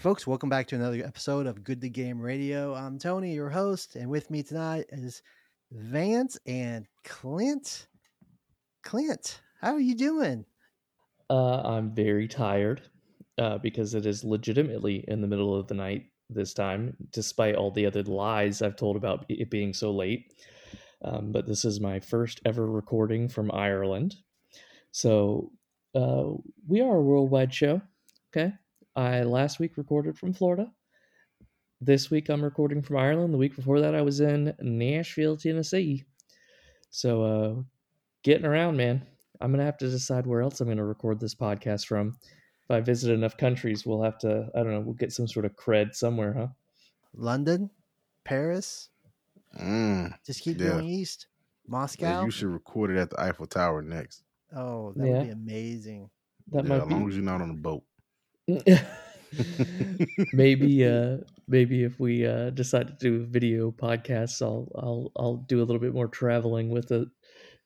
Folks. Welcome back to another episode of Good to Game Radio. I'm Tony, your host, and with me tonight is Vance and Clint. Clint, how are you doing? Uh, I'm very tired uh, because it is legitimately in the middle of the night this time, despite all the other lies I've told about it being so late. Um, but this is my first ever recording from Ireland. So uh, we are a worldwide show. Okay. I last week recorded from Florida. This week I'm recording from Ireland. The week before that I was in Nashville, Tennessee. So uh, getting around, man. I'm gonna have to decide where else I'm gonna record this podcast from. If I visit enough countries, we'll have to. I don't know. We'll get some sort of cred somewhere, huh? London, Paris. Mm, Just keep Yeah. going east. yeah, Moscow. you should record it at the Eiffel Tower next. oh, that Yeah. would be amazing. That yeah, might as be. long as you're not on a boat. maybe uh maybe if we uh decide to do video podcasts i'll i'll i'll do a little bit more traveling with it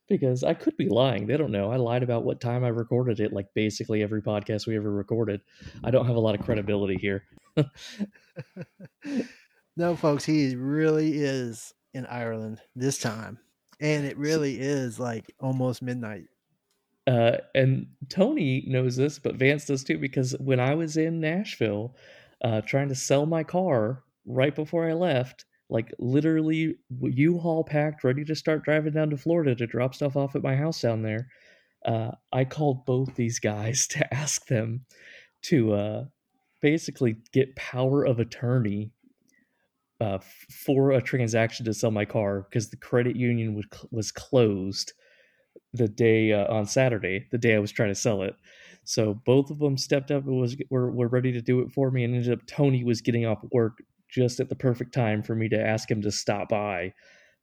because i could be lying they don't know i lied about what time i recorded it like basically every podcast we ever recorded i don't have a lot of credibility here No, folks, he really is in Ireland this time. And it really is like almost midnight. Uh and tony knows this but vance does too because when i was in nashville uh trying to sell my car right before i left like literally u-haul packed ready to start driving down to florida to drop stuff off at my house down there uh i called both these guys to ask them to uh basically get power of attorney uh, for a transaction to sell my car because the credit union was, was closed the day uh, on Saturday, the day I was trying to sell it. So both of them stepped up and was were, were ready to do it for me. And ended up Tony was getting off work just at the perfect time for me to ask him to stop by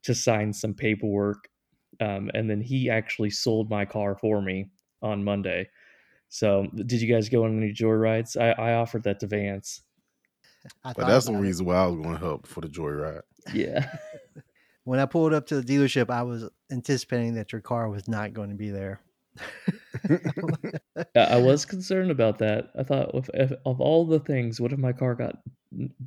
to sign some paperwork. Um, and then he actually sold my car for me on Monday. So did you guys go on any joyrides? I, I offered that to Vance. But that's the reason why I was going to help for the joyride. Yeah. When I pulled up to the dealership, I was anticipating that your car was not going to be there. I was concerned about that. I thought, if, if, of all the things, what if my car got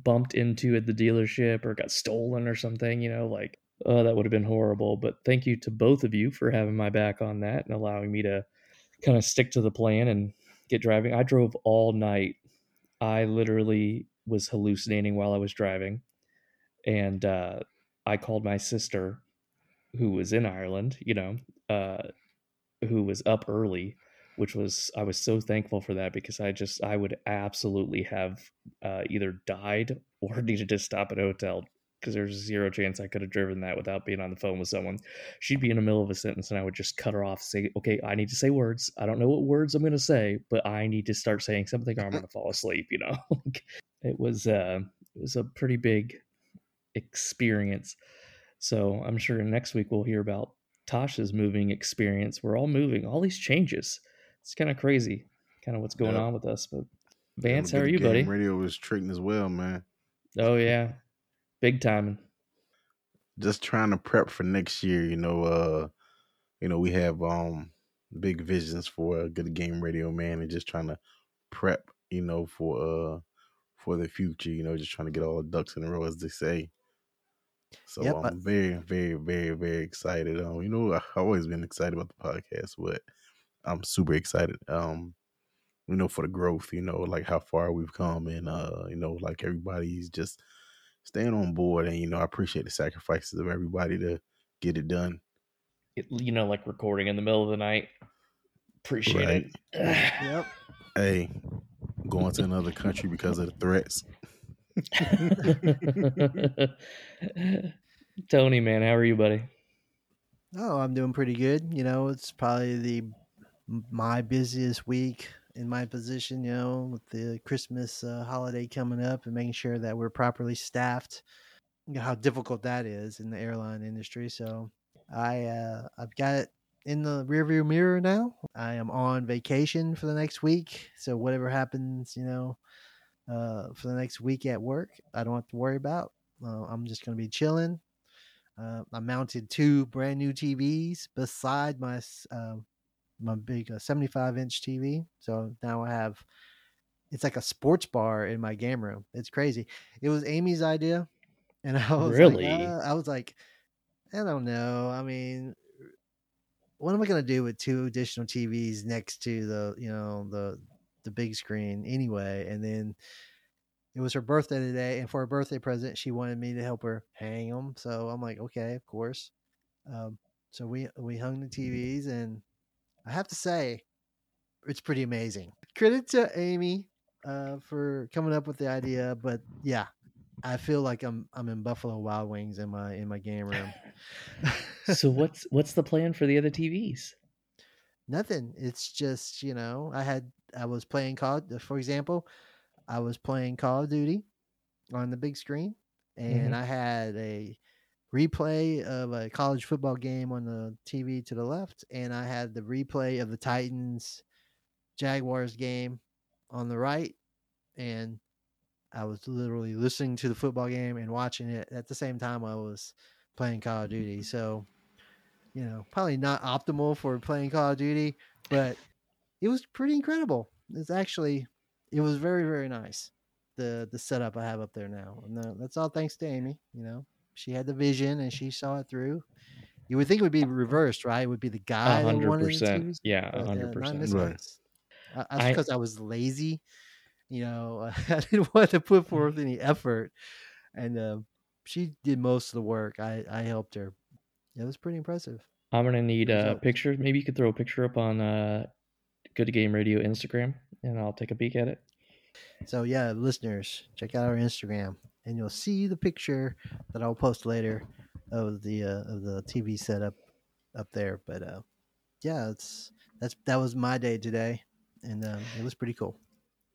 bumped into at the dealership or got stolen or something? You know, like, oh, that would have been horrible. But thank you to both of you for having my back on that and allowing me to kind of stick to the plan and get driving. I drove all night. I literally was hallucinating while I was driving. And uh, I called my sister, who was in Ireland, you know, uh, who was up early which was I was so thankful for that because I just I would absolutely have uh, either died or needed to stop at a hotel because there's zero chance I could have driven that without being on the phone with someone. She'd be in the middle of a sentence and I would just cut her off, say, "Okay, I need to say words. I don't know what words I'm going to say, but I need to start saying something or I'm going to fall asleep." You know, it was uh, it was a pretty big experience. So I'm sure next week we'll hear about Tasha's moving experience. We're all moving, all these changes. It's kind of crazy, kind of what's going Yep. on with us. But Vance, how are you, Game buddy? Radio was treating as well, man. Oh yeah, big time. Just trying to prep for next year. You know, uh, you know, we have um big visions for a Good Game Radio, man, and just trying to prep. You know, for uh for the future. You know, just trying to get all the ducks in a row, as they say. So Yep, I'm I- very, very, very, very excited. Um, you know, I've always been excited about the podcast, but I'm super excited. Um, you know, for the growth, you know, like how far we've come and uh, you know, like everybody's just staying on board and you know, I appreciate the sacrifices of everybody to get it done. It, you know, like recording in the middle of the night. Appreciate it. Yep. Hey, going to another country because of the threats. Tony, man, how are you, buddy? Oh, I'm doing pretty good. You know, it's probably the my busiest week in my position. You know, with the Christmas uh, holiday coming up and making sure that we're properly staffed. You know how difficult that is in the airline industry. So, I uh, I've got it in the rearview mirror now. I am on vacation for the next week. So whatever happens, you know, uh, for the next week at work, I don't have to worry about. Uh, I'm just going to be chilling. Uh, I mounted two brand new TVs beside my uh, my big uh, 75 inch TV. So now I have it's like a sports bar in my game room. It's crazy. It was Amy's idea, and I was Really? like, uh, I was like, I don't know. I mean, what am I gonna do with two additional TVs next to the you know the the big screen anyway? And then it was her birthday today, and for her birthday present, she wanted me to help her hang them. So I'm like, okay, of course. Um, so we we hung the TVs, and I have to say, it's pretty amazing. Credit to Amy uh, for coming up with the idea, but yeah, I feel like I'm I'm in Buffalo Wild Wings in my in my game room. so what's what's the plan for the other TVs? Nothing. It's just you know I had I was playing Call for example, I was playing Call of Duty on the big screen, and Mhm. I had a replay of a college football game on the TV to the left, and I had the replay of the Titans Jaguars game on the right, and I was literally listening to the football game and watching it at the same time I was playing Call of Duty. So, you know, probably not optimal for playing Call of Duty, but it was pretty incredible. It's actually it was very very nice. The the setup I have up there now. And uh, that's all thanks to Amy, you know. She had the vision and she saw it through. You would think it would be reversed, right? It would be the guy that hundred wanted the percent. Yeah, but, a uh, hundred not in percent. Right. Uh, that's I- because I was lazy. You know, I didn't want to put forth any effort, and uh, she did most of the work. I I helped her. It was pretty impressive. I'm gonna need a Results. picture. Maybe you could throw a picture up on uh, Good Game Radio Instagram, and I'll take a peek at it. So yeah, listeners, check out our Instagram, and you'll see the picture that I'll post later of the uh, of the TV setup up there. But uh, yeah, it's that's that was my day today, and um, it was pretty cool.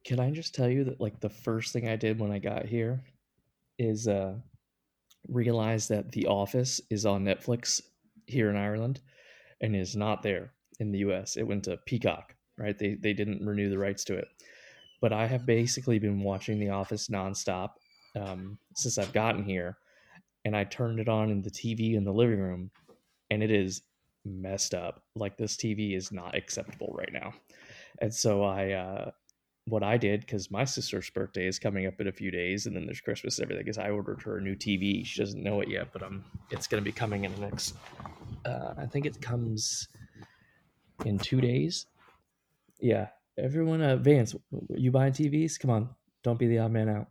Can I just tell you that like the first thing I did when I got here is uh realize that The Office is on Netflix here in Ireland and is not there in the US. It went to Peacock, right? They they didn't renew the rights to it. But I have basically been watching The Office nonstop um, since I've gotten here, and I turned it on in the TV in the living room, and it is messed up. Like this TV is not acceptable right now, and so I uh, what I did because my sister's birthday is coming up in a few days, and then there's Christmas and everything. Is I ordered her a new TV. She doesn't know it yet, but um, it's gonna be coming in the next. Uh, I think it comes in two days. Yeah, everyone. Uh, Vance, you buying TVs? Come on, don't be the odd man out.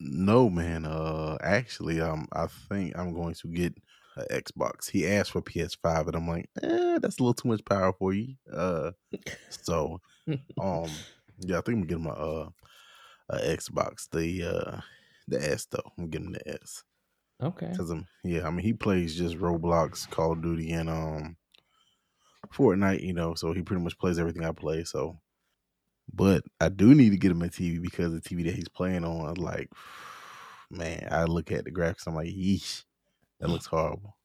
No, man. Uh, actually, um, I think I'm going to get an Xbox. He asked for PS5, and I'm like, eh, that's a little too much power for you. Uh, so, um, yeah, I think I'm gonna get him uh, a Xbox. The uh, the S though. I'm getting the S Okay. because I'm yeah. I mean, he plays just Roblox, Call of Duty, and um, Fortnite. You know, so he pretty much plays everything I play. So, but I do need to get him a TV because the TV that he's playing on, like, man, I look at the graphics, I'm like, yeesh, that looks horrible.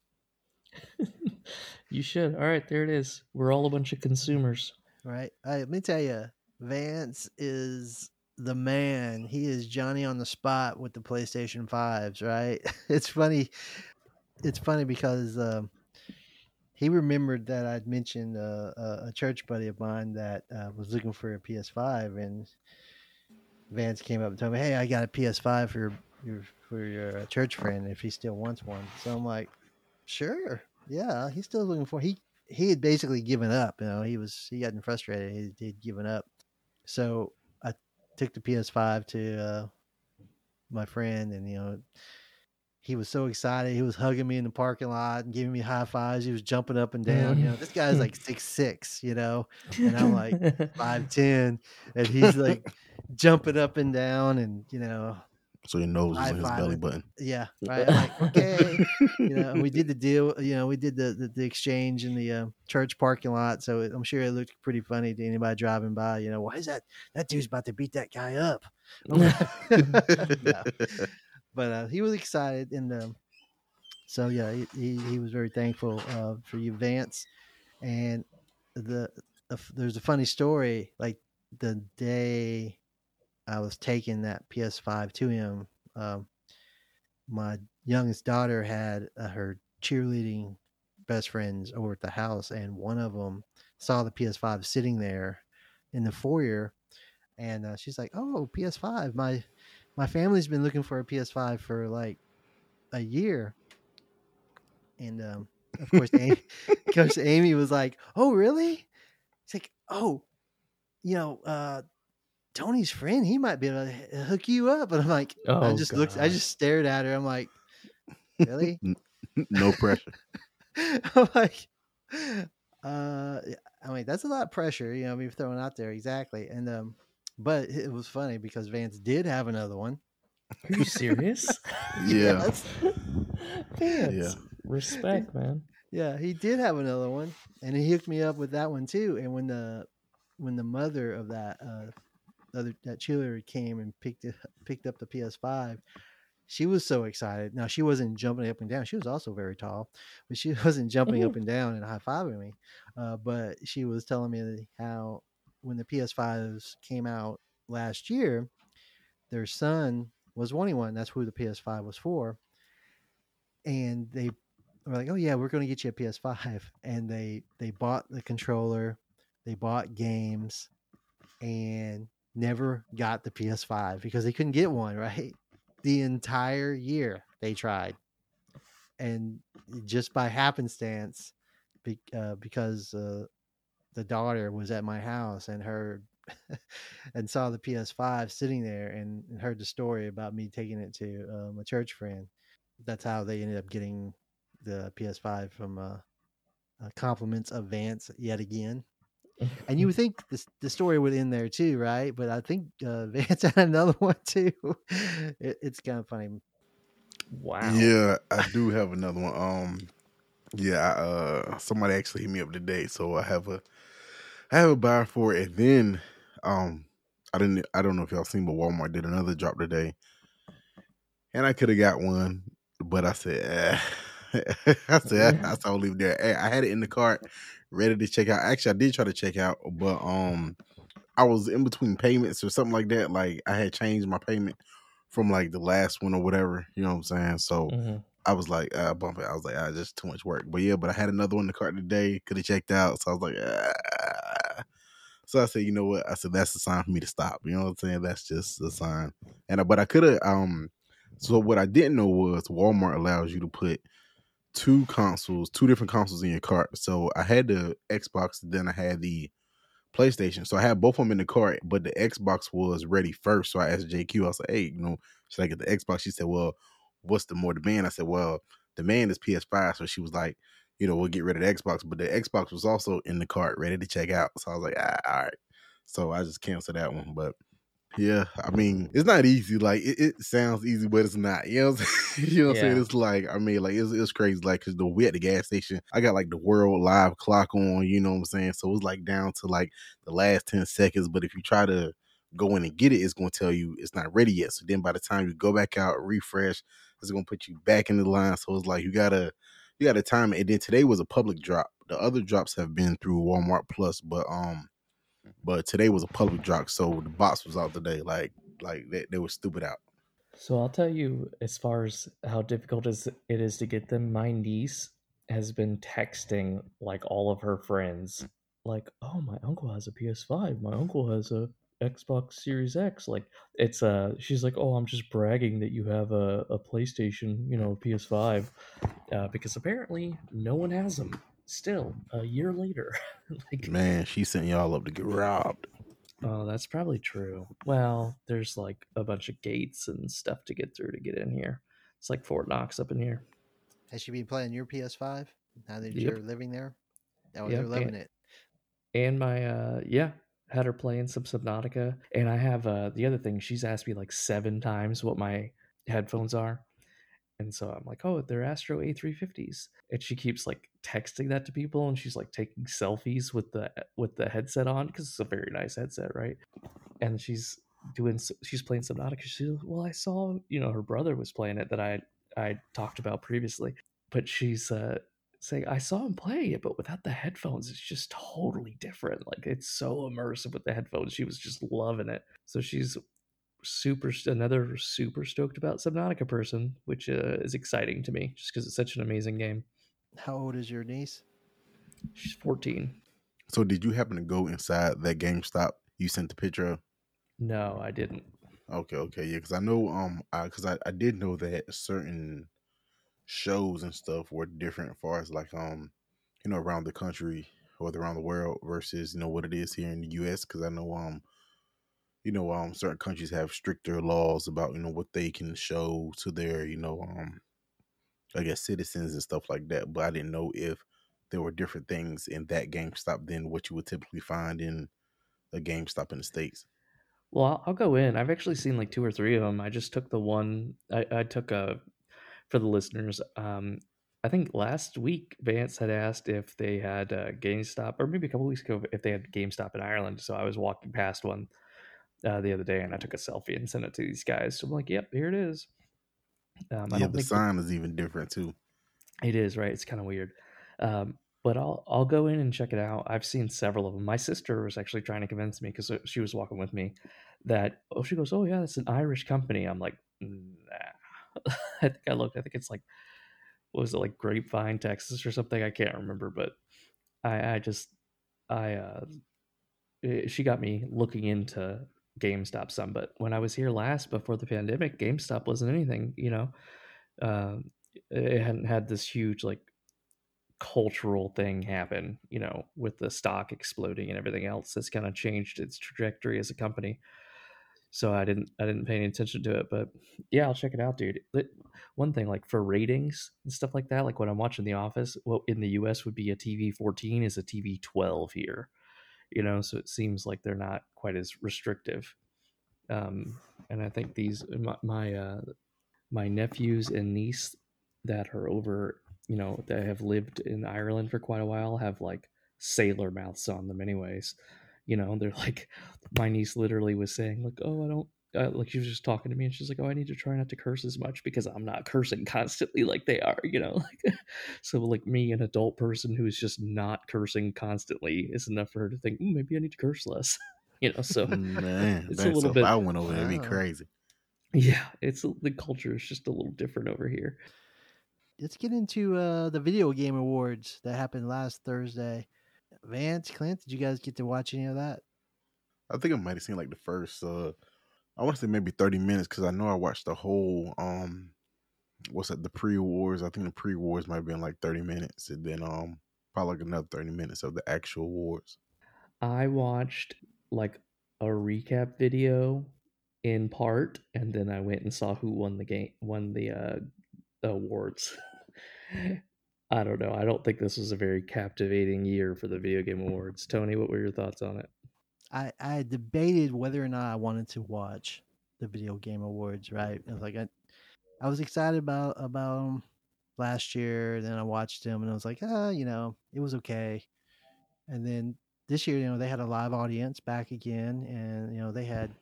you should. All right, there it is. We're all a bunch of consumers. Right. I, let me tell you, Vance is the man. He is Johnny on the spot with the PlayStation fives. Right. It's funny. It's funny because um, he remembered that I'd mentioned uh, a, a church buddy of mine that uh, was looking for a PS5, and Vance came up and told me, "Hey, I got a PS5 for your, for your uh, church friend if he still wants one." So I'm like, "Sure, yeah." He's still looking for he he had basically given up. You know, he was he gotten frustrated. He he'd given up. So I took the PS5 to uh, my friend, and you know, he was so excited. He was hugging me in the parking lot and giving me high fives. He was jumping up and down. You know, this guy's like six six. You know, And I'm like, five ten, and he's like jumping up and down, and you know, So your nose is High on his belly button. yeah, right. I'm like, okay, you know, and we did the deal. You know, we did the the, the exchange in the uh, church parking lot. So it, I'm sure it looked pretty funny to anybody driving by. You know, why is that that dude's about to beat that guy up? I'm No. But uh, he was excited, and um, so yeah, he, he, he was very thankful uh, for you, Vance. And the, the there's a funny story. Like the day I was taking that PS5 to him, um, my youngest daughter had uh, her cheerleading best friends over at the house, and one of them saw the PS5 sitting there in the foyer. and uh, she's like, "Oh, PS5. My my family's been looking for a PS5 for like a year." And um, of course, Amy, Coach Amy was like, "Oh, really?" It's like, "Oh, you know, uh, Tony's friend, he might be able to hook you up." And I'm like, Oh, I just looked, I just stared at her. I'm like, "Really?" no pressure. I'm like, uh, I mean, that's a lot of pressure, you know, me throwing out there exactly. And um, but it was funny because Vance did have another one. Are you serious? Yeah. Yes. Vance, Yeah. Respect, man. yeah, he did have another one, and he hooked me up with that one too. And when the when the mother of that uh other that cheerleader came and picked it picked up the PS5, she was so excited. Now she wasn't jumping up and down. She was also very tall, but she wasn't jumping up and down and high fiving me. Uh, but she was telling me how when the PS5s came out last year, their son was wanting one. That's who the PS5 was for. And they were like, "Oh yeah, we're going to get you a PS5." And they they bought the controller, they bought games, and never got the PS5 because they couldn't get one. Right, the entire year they tried, and just by happenstance, be, uh, because uh, the daughter was at my house and heard and saw the PS5 sitting there and, and heard the story about me taking it to um, a church friend. That's how they ended up getting the PS5 from uh, uh, compliments of Vance yet again. And you would think the, the story would end there too, right? But I think uh, Vance had another one too. It, it's kind of funny. wow. Yeah, I do have another one. Um, yeah, I, uh, somebody actually hit me up today, so I have a, I have a buyer for it. And then, um, I didn't, I don't know if y'all seen, but Walmart did another drop today, and I could have got one, but I said, eh. I said, I, I said I'll leave there. Hey, I had it in the cart, ready to check out. Actually, I did try to check out, but um, I was in between payments or something like that. Like I had changed my payment from like the last one or whatever. You know what I'm saying? So Mhm. I was like, uh, bump it. I was like, ah, just too much work. But yeah, but I had another one in the cart today. Could have checked out. So I was like, ah. So I said, you know what? I said that's a sign for me to stop. You know what I'm saying? That's just a sign. And I- but I could have. Um. So what I didn't know was Walmart allows you to put two consoles, two different consoles in your cart. So I had the Xbox, then I had the PlayStation. So I had both of them in the cart, but the Xbox was ready first. So I asked JQ, I was like, hey, you know, should I get the Xbox? She said, well, what's the more demand? I said, well, demand is PS5. So she was like, you know, we'll get rid of the Xbox. But the Xbox was also in the cart, ready to check out. So I was like, ah, all right. So I just canceled that one. But yeah, I mean, it's not easy. Like it, it sounds easy, but it's not. You know what I'm saying? you know what I'm saying? It's like, I mean, like it's, it's crazy. Like, cause the we at the gas station, I got like the world live clock on, you know what I'm saying? So it's like down to like the last 10 seconds. But if you try to go in and get it, it's gonna tell you it's not ready yet. So then by the time you go back out, refresh, it's gonna put you back in the line. So it's like you gotta you gotta time it. And then today was a public drop. The other drops have been through Walmart Plus, but um but today was a public drop, so the box was out today. Like like they, they were stupid out. So I'll tell you, as far as how difficult is it is to get them, my niece has been texting like all of her friends, like, "Oh, my uncle has a PS5. My uncle has a Xbox Series X." Like, it's uh, she's like, "Oh, I'm just bragging that you have a, a PlayStation, you know, PS5, uh, because apparently no one has them still a year later." like, Man, she sent y'all up to get robbed. Oh, that's probably true. Well, there's like a bunch of gates and stuff to get through to get in here. It's like Fort Knox up in here. Has she been playing your PS5 now that Yep. you're living there? Oh, Yep, they're loving and- it. And my uh yeah, had her playing some Subnautica. And I have uh the other thing, she's asked me like seven times what my headphones are. And so I'm like, oh, they're Astro A350s. And she keeps like texting that to people and she's like taking selfies with the with the headset on because it's a very nice headset, right? And she's doing she's playing Subnautica. She's like, well, I saw, you know, her brother was playing it that I I talked about previously. But she's uh saying I saw him playing it, but without the headphones, it's just totally different. Like it's so immersive with the headphones. She was just loving it. So she's super another super stoked about Subnautica person, which uh, is exciting to me, just because it's such an amazing game. How old is your niece? She's 14. So did you happen to go inside that GameStop you sent the picture of? No, I didn't. Okay, okay, yeah, because I know, um, because I, I, I did know that certain shows and stuff were different as far as like, um, you know, around the country or around the world versus you know what it is here in the U.S. Because I know, um, you know, um, certain countries have stricter laws about you know what they can show to their you know, um, I guess citizens and stuff like that. But I didn't know if there were different things in that GameStop than what you would typically find in a GameStop in the states. Well, I'll, I'll, go in. I've actually seen like two or three of them. I just took the one. I, I took a for the listeners. Um, I think last week Vance had asked if they had a GameStop, or maybe a couple weeks ago if they had GameStop in Ireland. So I was walking past one uh, the other day, and I took a selfie and sent it to these guys. So I'm like, "Yep, here it is." Um, yeah, the sign is even different too. It is right. It's kind of weird. Um, but I'll I'll go in and check it out. I've seen several of them. My sister was actually trying to convince me because uh, she was walking with me that oh she goes oh yeah it's an Irish company. I'm like nah. I think I looked. I think it's like what was it like Grapevine, Texas or something? I can't remember, but I I just I uh eh, she got me looking into GameStop some. But when I was here last before the pandemic, GameStop wasn't anything. You know, uh, it hadn't had this huge like cultural thing happen, you know, with the stock exploding and everything else. That's kind of changed its trajectory as a company. So I didn't I didn't pay any attention to it, but yeah, I'll check it out, dude. One thing like for ratings and stuff like that, like when I'm watching The Office, what in the US would be a TV 14 is a TV 12 here. You know, so it seems like they're not quite as restrictive. Um, and I think these my my, uh, my nephews and niece that are over you know that have lived in Ireland for quite a while have like sailor mouths on them anyways you know they're like my niece literally was saying like oh i don't uh, like she was just talking to me and she's like oh i need to try not to curse as much because i'm not cursing constantly like they are you know like so like me an adult person who's just not cursing constantly is enough for her to think maybe i need to curse less you know so man it's a little so bit i went over there it'd be crazy. Yeah it's the culture is just a little different over here. Let's get into uh, the video game awards that happened last Thursday. Vance, Clint, did you guys get to watch any of that? I think I might have seen like the first. uh I want to say maybe thirty minutes because I know I watched the whole. um What's that? The pre awards. I think the pre awards might have been like thirty minutes, and then um probably like another thirty minutes of the actual awards. I watched like a recap video in part, and then I went and saw who won the game, won the uh awards. I don't know. I don't think this was a very captivating year for the video game awards. Tony, what were your thoughts on it? I I debated whether or not I wanted to watch the video game awards. Right, it was like I, I was excited about about them last year. Then I watched them and I was like, ah, you know, it was okay. And then this year, you know, they had a live audience back again, and you know, they had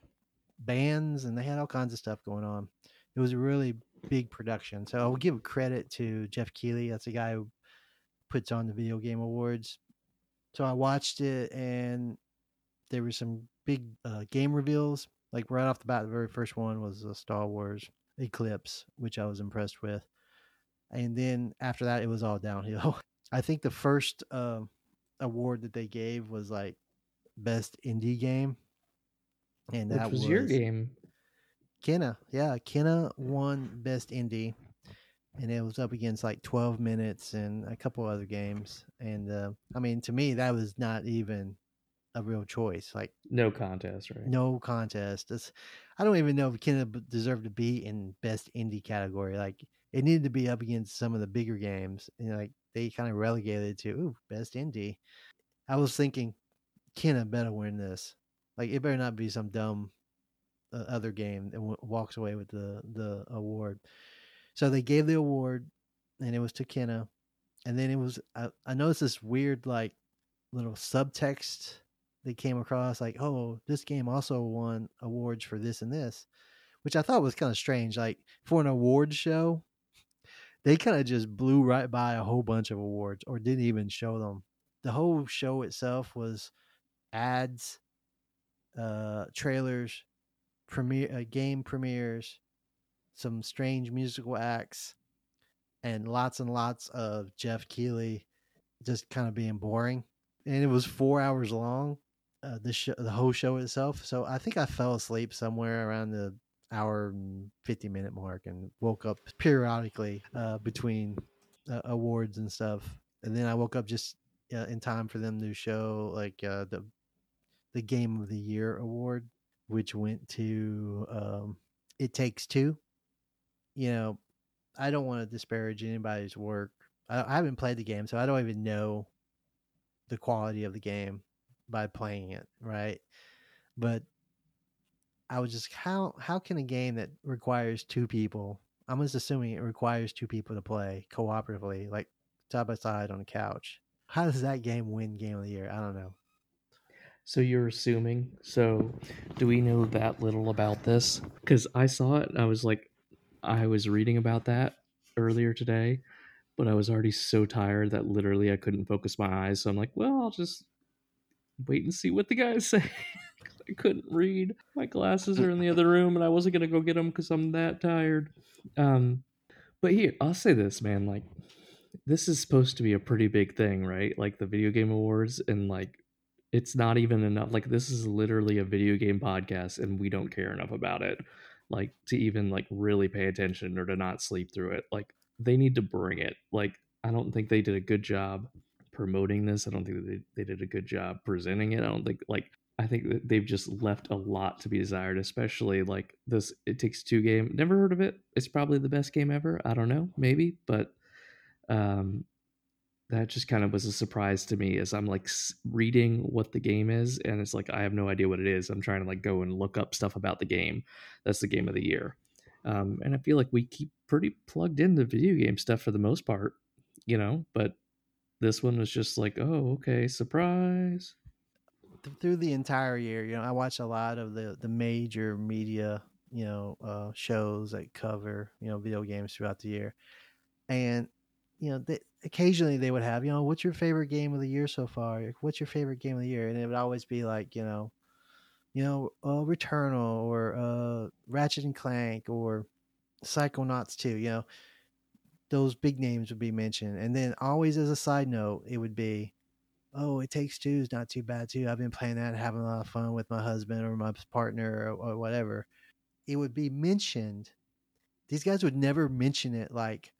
bands and they had all kinds of stuff going on. It was a really big production. So I'll give credit to Geoff Keighley. That's the guy who puts on the video game awards. So I watched it, and there were some big uh, game reveals. Like right off the bat, the very first one was a Star Wars Eclipse, which I was impressed with. And then after that, it was all downhill. I think the first uh, award that they gave was like best indie game, and that was, was your game. Kena, yeah, Kena won best indie, and it was up against like 12 minutes and a couple other games. And uh, I mean, to me, that was not even a real choice. Like no contest, right? No contest. It's, I don't even know if Kena deserved to be in best indie category. Like it needed to be up against some of the bigger games, and like they kind of relegated to ooh, best indie. I was thinking, Kena better win this. Like it better not be some dumb other game and w- walks away with the the award. So they gave the award, and it was to Kena, and then it was I, I noticed this weird like little subtext that came across like oh this game also won awards for this and this which i thought was kind of strange like for an award show they kind of just blew right by a whole bunch of awards or didn't even show them the whole show itself was ads uh trailers premiere uh, game premieres, some strange musical acts, and lots and lots of Geoff Keighley just kind of being boring. And it was four hours long. uh, the show, the whole show itself. So I think I fell asleep somewhere around the hour and 50 minute mark and woke up periodically uh, between uh, awards and stuff. And then I woke up just uh, in time for them to show like uh, the the game of the year award, which went to um, It Takes Two. You know, I don't want to disparage anybody's work. I, I haven't played the game, so I don't even know the quality of the game by playing it, right? But I was just how how can a game that requires two people? I'm just assuming it requires two people to play cooperatively, like side by side on a couch. How does that game win Game of the Year? I don't know. So you're assuming. So do we know that little about this? Because I saw it. I was like, I was reading about that earlier today, but I was already so tired that literally I couldn't focus my eyes. So I'm like, well, I'll just wait and see what the guys say. I couldn't read. My glasses are in the other room, and I wasn't gonna go get them because I'm that tired. Um, but here, I'll say this, man. Like, this is supposed to be a pretty big thing, right? Like the video game awards, and like, it's not even enough. Like, this is literally a video game podcast, and we don't care enough about it, like to even like really pay attention or to not sleep through it. Like, they need to bring it. Like, I don't think they did a good job promoting this. I don't think they, they did a good job presenting it. I don't think like I think that they've just left a lot to be desired, especially like this It Takes Two game. Never heard of it. It's probably the best game ever. I don't know, maybe, but um that just kind of was a surprise to me as I'm like reading what the game is and it's like I have no idea what it is. I'm trying to like go and look up stuff about the game. That's the game of the year. Um, and I feel like we keep pretty plugged into video game stuff for the most part, you know, but this one was just like, oh, okay, surprise through the entire year, you know, I watch a lot of the the major media, you know, uh, shows that cover you know video games throughout the year, and you know, they, occasionally they would have, you know, what's your favorite game of the year so far? What's your favorite game of the year? And it would always be like, you know, you know, uh, Returnal or uh, Ratchet and Clank or Psychonauts 2, you know, those big names would be mentioned. And then always as a side note, it would be, oh, it takes two is not too bad too. I've been playing that, having a lot of fun with my husband or my partner or, or whatever. It would be mentioned. These guys would never mention it like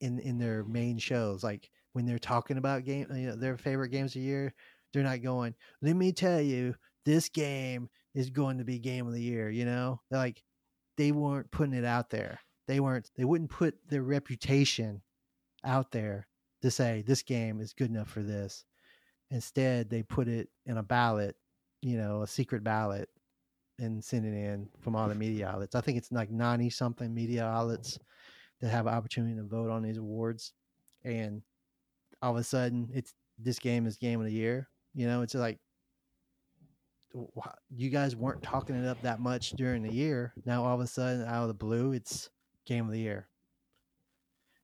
in in their main shows, like when they're talking about game, you know, their favorite games of the year. They're not going. Let me tell you, this game is going to be game of the year. You know, they're like they weren't putting it out there. They weren't. They wouldn't put their reputation out there to say this game is good enough for this. Instead, they put it in a ballot, you know, a secret ballot, and send it in from all the media outlets. I think it's like 90 something media outlets that have an opportunity to vote on these awards. And all of a sudden, it's this game is game of the year. You know, it's like you guys weren't talking it up that much during the year. Now all of a sudden, out of the blue, it's game of the year.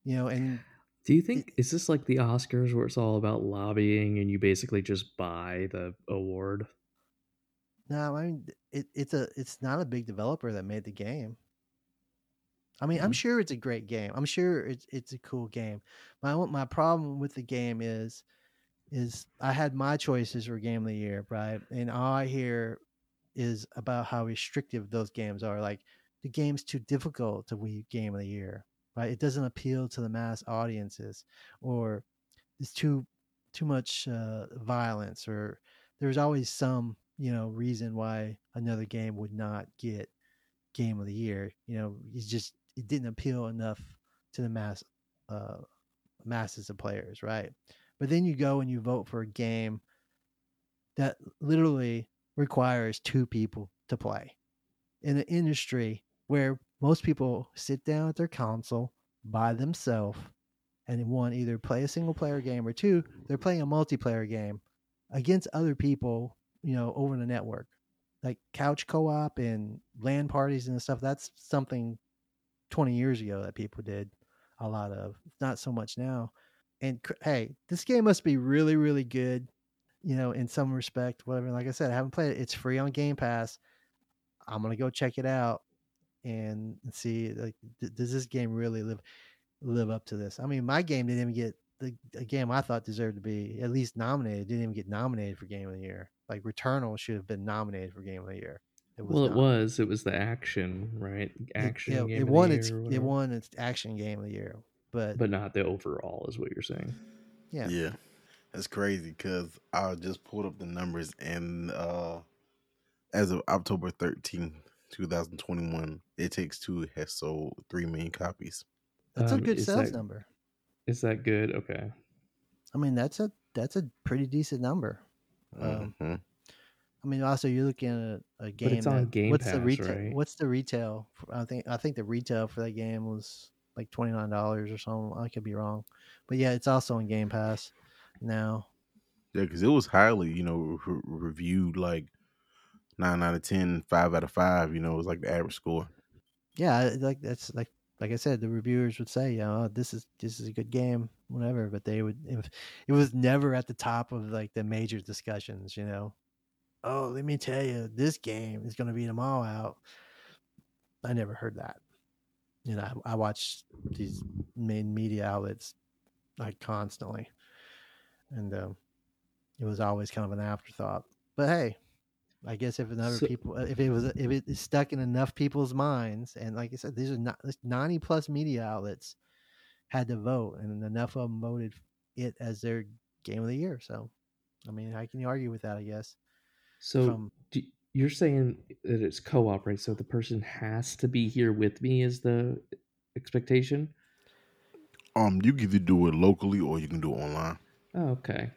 You know, and do you think is this like the Oscars where it's all about lobbying and you basically just buy the award? No, I mean it, it's a it's not a big developer that made the game. I mean, mm-hmm. I'm sure it's a great game. I'm sure it's it's a cool game. My my problem with the game is is I had my choices for game of the year, right? And all I hear is about how restrictive those games are. Like the game's too difficult to be game of the year right? It doesn't appeal to the mass audiences, or it's too too much uh, violence, or there's always some you know reason why another game would not get game of the year. You know, it's just it didn't appeal enough to the mass uh, masses of players, right? But then you go and you vote for a game that literally requires two people to play in an industry where most people sit down at their console by themselves and one either play a single player game or two they're playing a multiplayer game against other people you know over the network like couch co-op and LAN parties and stuff that's something 20 years ago that people did a lot of not so much now and hey this game must be really really good you know in some respect whatever like i said i haven't played it it's free on game pass i'm gonna go check it out and see like th- does this game really live live up to this? I mean, my game didn't even get the a game I thought deserved to be at least nominated didn't even get nominated for Game of the Year. Like Returnal should have been nominated for Game of the Year. It well, it was. It was the action, right? Action. It, it won its. It won its action game of the year, but but not the overall, is what you're saying. Yeah. Yeah. That's crazy because I just pulled up the numbers and uh as of October 13th, 2021, It Takes Two has sold 3 million copies. That's um, a good sales that, number. Is that good? Okay. I mean, that's a that's a pretty decent number. Um, mm-hmm. I mean, also you're looking at a game. But it's on that, Game what's Pass, the retail? right? What's the retail? I think I think the retail for that game was like twenty nine dollars or something. I could be wrong, but yeah, it's also on Game Pass now. Yeah, because it was highly, you know, re- reviewed like nine out of 10, 5 out of five. You know, it was like the average score. Yeah, like that's like like I said, the reviewers would say, you know, oh, this is this is a good game, whatever. But they would, it, it was never at the top of like the major discussions. You know, oh, let me tell you, this game is going to beat them all out. I never heard that. You know, I, I watch these main media outlets like constantly, and um, it was always kind of an afterthought. But hey, I guess if another so, people, if it was, if it is stuck in enough people's minds, and like I said, these are not ninety plus media outlets had to vote, and enough of them voted it as their game of the year. So, I mean, how can you argue with that? I guess. So From, do, you're saying that it's co-op, right? So the person has to be here with me is the expectation. Um, you can either do it locally or you can do it online. Oh, okay.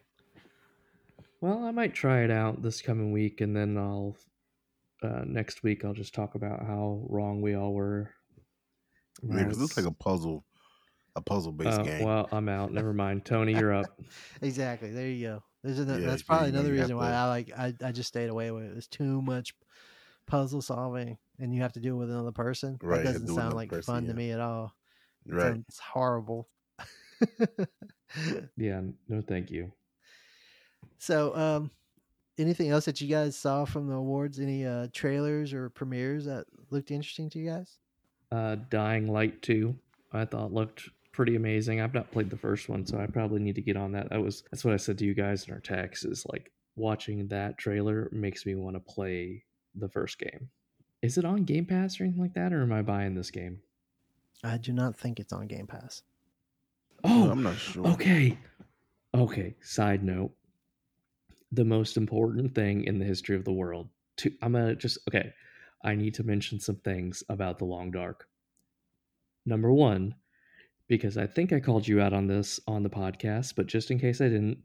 Well, I might try it out this coming week, and then I'll uh, next week I'll just talk about how wrong we all were. Yeah, because it's like a puzzle, a puzzle based uh, game. Well, I'm out. Never mind. Tony, you're up. exactly. There you go. There's a, yeah, that's probably another reason why to... I like I, I just stayed away with it. There's too much puzzle solving, and you have to do it with another person. Right, that doesn't sound like person, fun yeah. to me at all. Right, it's horrible. yeah, no, thank you. So, um, anything else that you guys saw from the awards? Any uh, trailers or premieres that looked interesting to you guys? Uh, Dying Light 2, I thought looked pretty amazing. I've not played the first one, so I probably need to get on that. That was that's what I said to you guys in our text is like watching that trailer makes me want to play the first game. Is it on Game Pass or anything like that, or am I buying this game? I do not think it's on Game Pass. Oh, I'm not sure. Okay. Okay. Side note. The most important thing in the history of the world. To I'm gonna just okay. I need to mention some things about the Long Dark. Number one, because I think I called you out on this on the podcast, but just in case I didn't,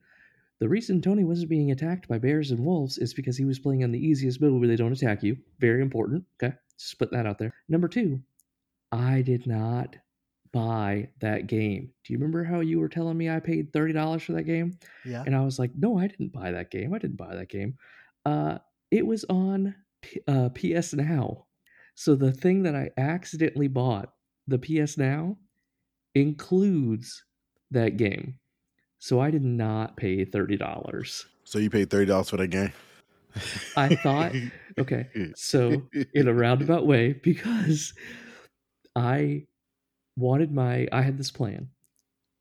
the reason Tony wasn't being attacked by bears and wolves is because he was playing on the easiest mode where they don't attack you. Very important. Okay. Just put that out there. Number two, I did not buy that game. Do you remember how you were telling me I paid $30 for that game? Yeah. And I was like, no, I didn't buy that game. I didn't buy that game. Uh, it was on uh, PS Now. So the thing that I accidentally bought, the PS Now, includes that game. So I did not pay thirty dollars. So you paid thirty dollars for that game? I thought okay. So in a roundabout way, because I wanted my I had this plan.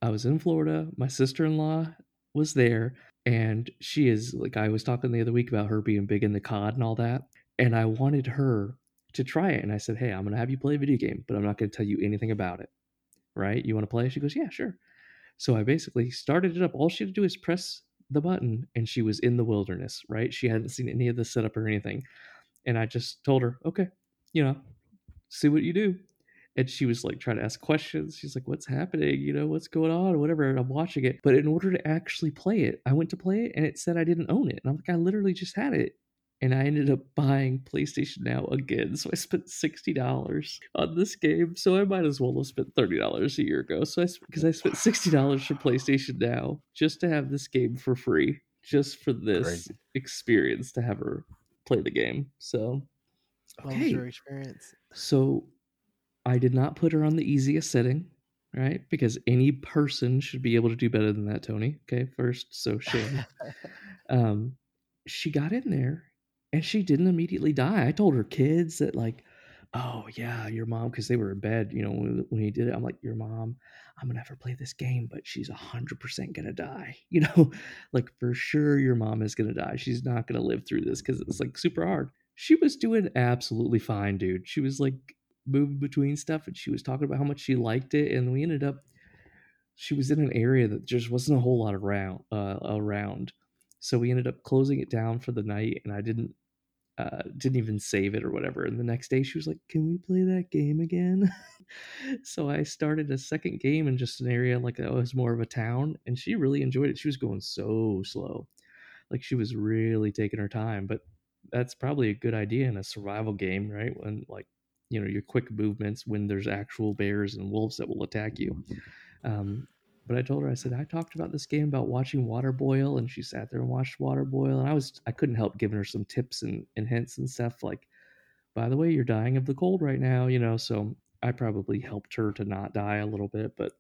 I was in Florida, my sister in law was there, and she is like I was talking the other week about her being big in the COD and all that. And I wanted her to try it. And I said, Hey, I'm gonna have you play a video game, but I'm not gonna tell you anything about it right? You want to play? She goes, yeah, sure. So I basically started it up. All she had to do is press the button, and she was in the wilderness, right? She hadn't seen any of the setup or anything. And I just told her, okay, you know, see what you do. And she was like trying to ask questions. She's like, what's happening? You know, what's going on? Whatever. And I'm watching it. But in order to actually play it, I went to play it and it said I didn't own it. And I'm like, I literally just had it and I ended up buying PlayStation Now again. So I spent sixty dollars on this game. So I might as well have spent thirty dollars a year ago. So I because I spent sixty dollars for PlayStation Now just to have this game for free, just for this Great. experience to have her play the game. So okay. What was your experience? So I did not put her on the easiest setting. Right, because any person should be able to do better than that, Tony. Okay, first, so shame. um, she got in there and she didn't immediately die. I told her kids that like, oh yeah, your mom, because they were in bed, you know, when, when he did it. I'm like, your mom. I'm gonna have her play this game, but she's hundred percent gonna die. You know, like for sure your mom is gonna die. She's not gonna live through this because it's like super hard. She was doing absolutely fine, dude. She was like moving between stuff and she was talking about how much she liked it, and we ended up she was in an area that just wasn't a whole lot around uh, around. So we ended up closing it down for the night, and I didn't uh, didn't even save it or whatever. And the next day she was like, "Can we play that game again?" so I started a second game in just an area like that was more of a town, and she really enjoyed it. She was going so slow, like she was really taking her time. But that's probably a good idea in a survival game, right? When like you know your quick movements when there's actual bears and wolves that will attack you. Um, but I told her, I said, I talked about this game about watching water boil, and she sat there and watched water boil, and I was, I couldn't help giving her some tips and, and hints and stuff like, by the way, you're dying of the cold right now, you know. So I probably helped her to not die a little bit, but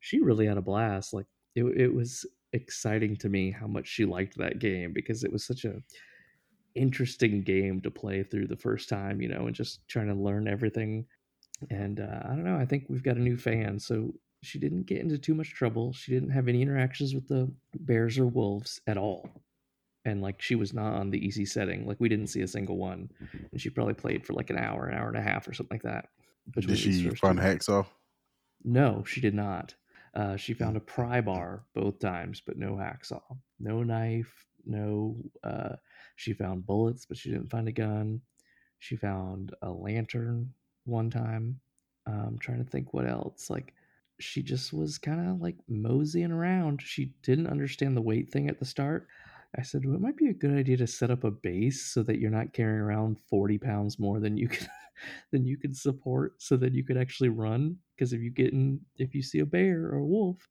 she really had a blast. Like it, it was exciting to me how much she liked that game because it was such a interesting game to play through the first time, you know, and just trying to learn everything. And uh, I don't know, I think we've got a new fan, so she didn't get into too much trouble. She didn't have any interactions with the bears or wolves at all. And like she was not on the easy setting. Like we didn't see a single one. And she probably played for like an hour, an hour and a half or something like that. Did she find a hacksaw? No, she did not. Uh, she found a pry bar both times, but no hacksaw. No knife, no uh, she found bullets, but she didn't find a gun. She found a lantern one time. I'm um, trying to think what else. Like she just was kind of like moseying around. She didn't understand the weight thing at the start. I said, well, it might be a good idea to set up a base so that you're not carrying around 40 pounds more than you can than you can support so that you could actually run. Because if you get in if you see a bear or a wolf,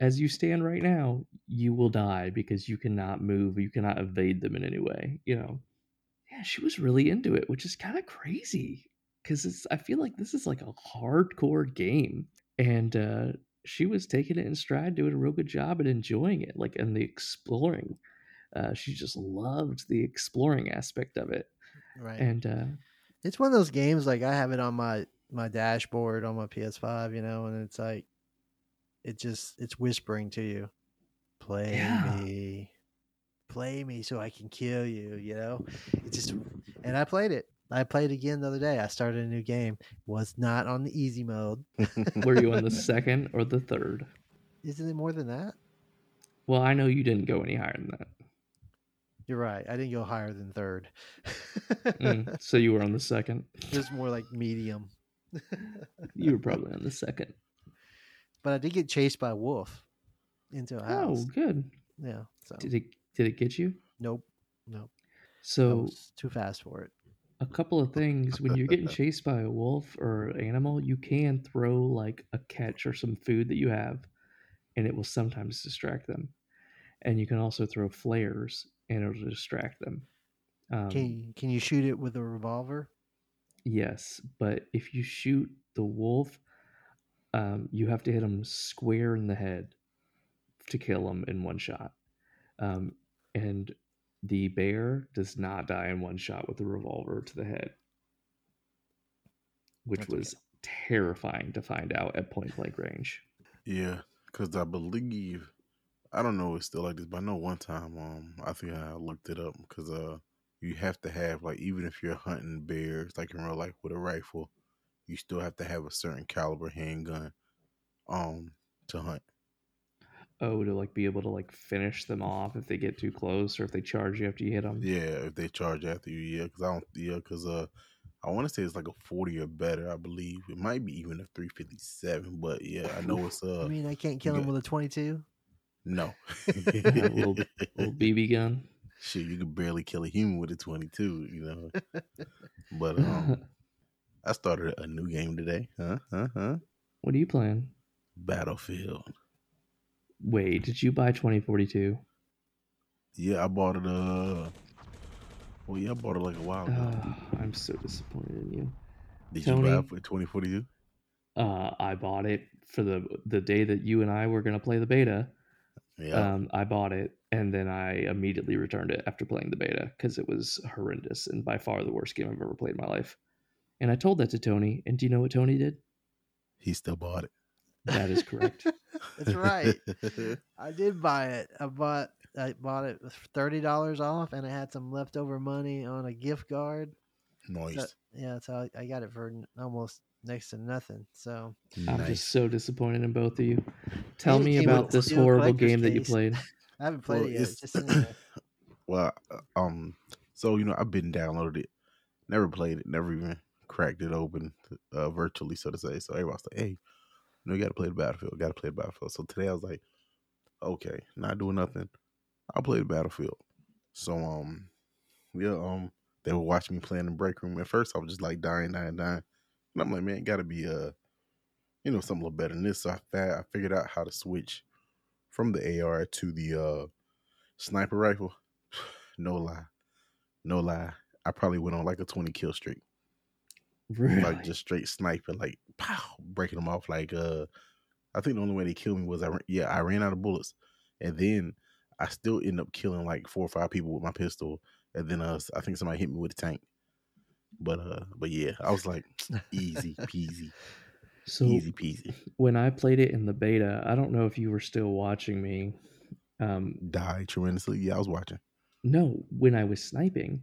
as you stand right now, you will die because you cannot move, you cannot evade them in any way, you know. Yeah, she was really into it, which is kind of crazy because it's I feel like this is like a hardcore game and uh, she was taking it in stride, doing a real good job and enjoying it, like and the exploring. Uh, she just loved the exploring aspect of it, right? And uh, it's one of those games like I have it on my my dashboard on my PS5, you know, and it's like it just it's whispering to you, play yeah. me, play me, so I can kill you, you know. It just and I played it. I played again the other day. I started a new game. Was not on the easy mode. Were you on the second or the third? Isn't it more than that? Well, I know you didn't go any higher than that. You're right. I didn't go higher than third. mm, so you were on the second. It was more like medium. you were probably on the second. But I did get chased by a wolf into a house. Oh, good. Yeah. So did it did it get you? Nope. Nope. So too fast for it a couple of things when you're getting chased by a wolf or animal you can throw like a catch or some food that you have and it will sometimes distract them. And you can also throw flares and it'll distract them. Um, can, you, can you shoot it with a revolver? Yes but if you shoot the wolf um, you have to hit them square in the head to kill them in one shot. Um, and the bear does not die in one shot with a revolver to the head, which That's was okay. terrifying to find out at point blank range. Yeah, because I believe I don't know it's still like this, but I know one time um I think I looked it up because uh you have to have like even if you're hunting bears like in real life with a rifle, you still have to have a certain caliber handgun um to hunt oh to like be able to like finish them off if they get too close or if they charge you after you hit them yeah if they charge after you yeah because i don't yeah because uh i want to say it's like a 40 or better i believe. It might be even a 357 but yeah i know it's uh i mean i can't kill him with a 22 no. A little, little bb gun? Shit you could barely kill a human with a 22 you know? But um i started a new game today huh huh huh? What are you playing? Battlefield Wait, did you buy 2042? Yeah, I bought it. Uh, well, yeah, I bought it like a while ago. Uh, I'm so disappointed in you. Did Tony, you buy it for 2042? Uh, I bought it for the the day that you and I were gonna play the beta. Yeah. Um, I bought it and then I immediately returned it after playing the beta because it was horrendous and by far the worst game I've ever played in my life. And I told that to Tony, and do you know what Tony did? He still bought it. That is correct. That's right. I did buy it. I bought I bought it thirty dollars off, and I had some leftover money on a gift card. nice. So, yeah, so I, I got it for almost next to nothing. So I'm nice. just so disappointed in both of you. Tell it me came about this horrible collector's game that you played. I haven't played Well, it yet. it's- It's just sitting. Well, uh, um, so you know, I've been downloaded it, never played it, never even cracked it open uh, virtually, so to say. So everybody's like, "Hey, you know, you got to play the Battlefield. Got to play the Battlefield." So today I was like, "Okay, not doing nothing. I'll play the Battlefield." So um, yeah, um, they were watching me playing in the break room. At first, I was just like dying, dying, dying, and I'm like, "Man, got to be uh, you know, something a little better than this." So I, I figured out how to switch from the AR to the uh sniper rifle. No lie. No lie. I probably went on like a 20 kill streak. Really? Like just straight sniping, like pow, breaking them off. Like uh I think the only way they killed me was I ran- yeah, I ran out of bullets. And then I still end up killing like four or five people with my pistol. And then uh I think somebody hit me with a tank. But uh but yeah, I was like easy peasy. so easy peasy. when I played it in the beta, I don't know if you were still watching me. Um, Died tremendously. Yeah, I was watching. no, when I was sniping,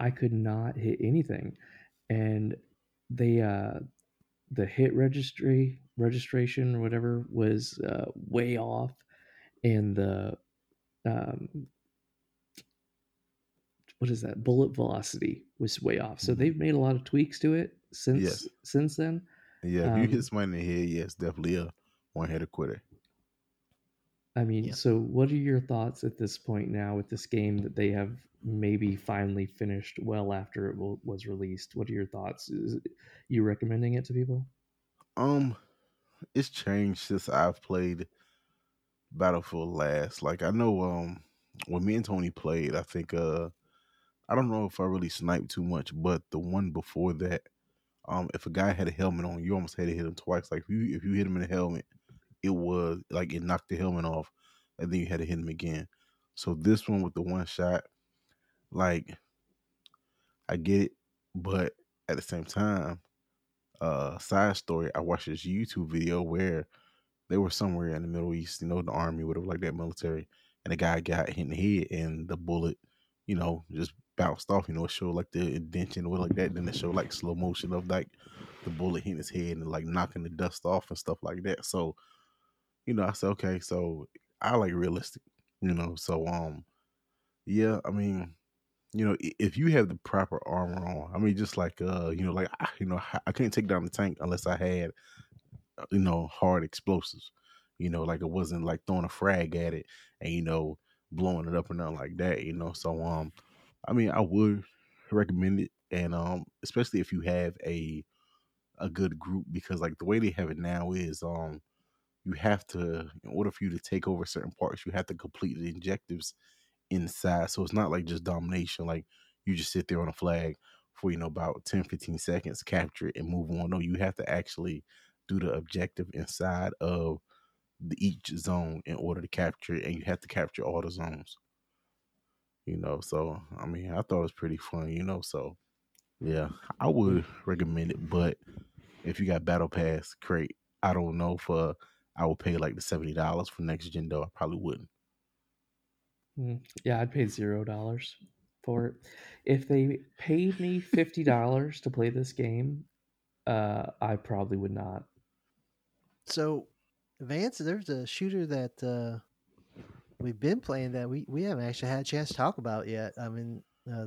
I could not hit anything, and they uh, the hit registry registration or whatever was uh, way off, and the um, what is that bullet velocity was way off. So Mhm. they've made a lot of tweaks to it since Yes. since then. Yeah, if you Um, hit somebody in the head, yes, definitely a one headed quitter. I mean, Yeah. so what are your thoughts at this point now with this game that they have maybe finally finished well after it will, was released? What are your thoughts? Is it- you recommending it to people? Um, it's changed since I've played Battlefield last. Like I know, um, when me and Tony played, I think, uh, I don't know if I really sniped too much, but the one before that, um, if a guy had a helmet on, you almost had to hit him twice. Like if you if you hit him in the helmet, it was like it knocked the helmet off, and then you had to hit him again. So this one with the one shot, like, I get it, but at the same time, uh side story, I watched this YouTube video where they were somewhere in the Middle East, you know, the army, whatever like that, military, and the guy got hit in the head and the bullet, you know, just bounced off, you know, it showed like the indention or like that. Then it showed like slow motion of like the bullet hitting his head and like knocking the dust off and stuff like that. So, you know, I said, okay, so I like realistic, you know. So um yeah, I mean, you know, if you have the proper armor on, I mean, just like uh, you know, like I- you know, I couldn't take down the tank unless I had, uh, you know, hard explosives. You know, like it wasn't like throwing a frag at it and you know blowing it up and nothing like that. You know, so um, I mean, I would recommend it, and um, especially if you have a a good group because like the way they have it now is um, you have to in order for you to take over certain parts, you have to complete the objectives inside. So it's not like just domination, like you just sit there on a flag for, you know, about 10, 15 seconds, capture it and move on. No, you have to actually do the objective inside of the each zone in order to capture it, and you have to capture all the zones. You know, so I mean, I thought it was pretty fun, you know, so yeah, I would recommend it, but if you got Battle Pass, great. I don't know uh, I would pay like the seventy dollars for next gen though. I probably wouldn't. Mm, Yeah, I'd pay zero dollars for it. If they paid me fifty dollars to play this game, uh, I probably would not. So, Vance, there's a shooter that uh, we've been playing that we, we haven't actually had a chance to talk about yet. I mean, uh,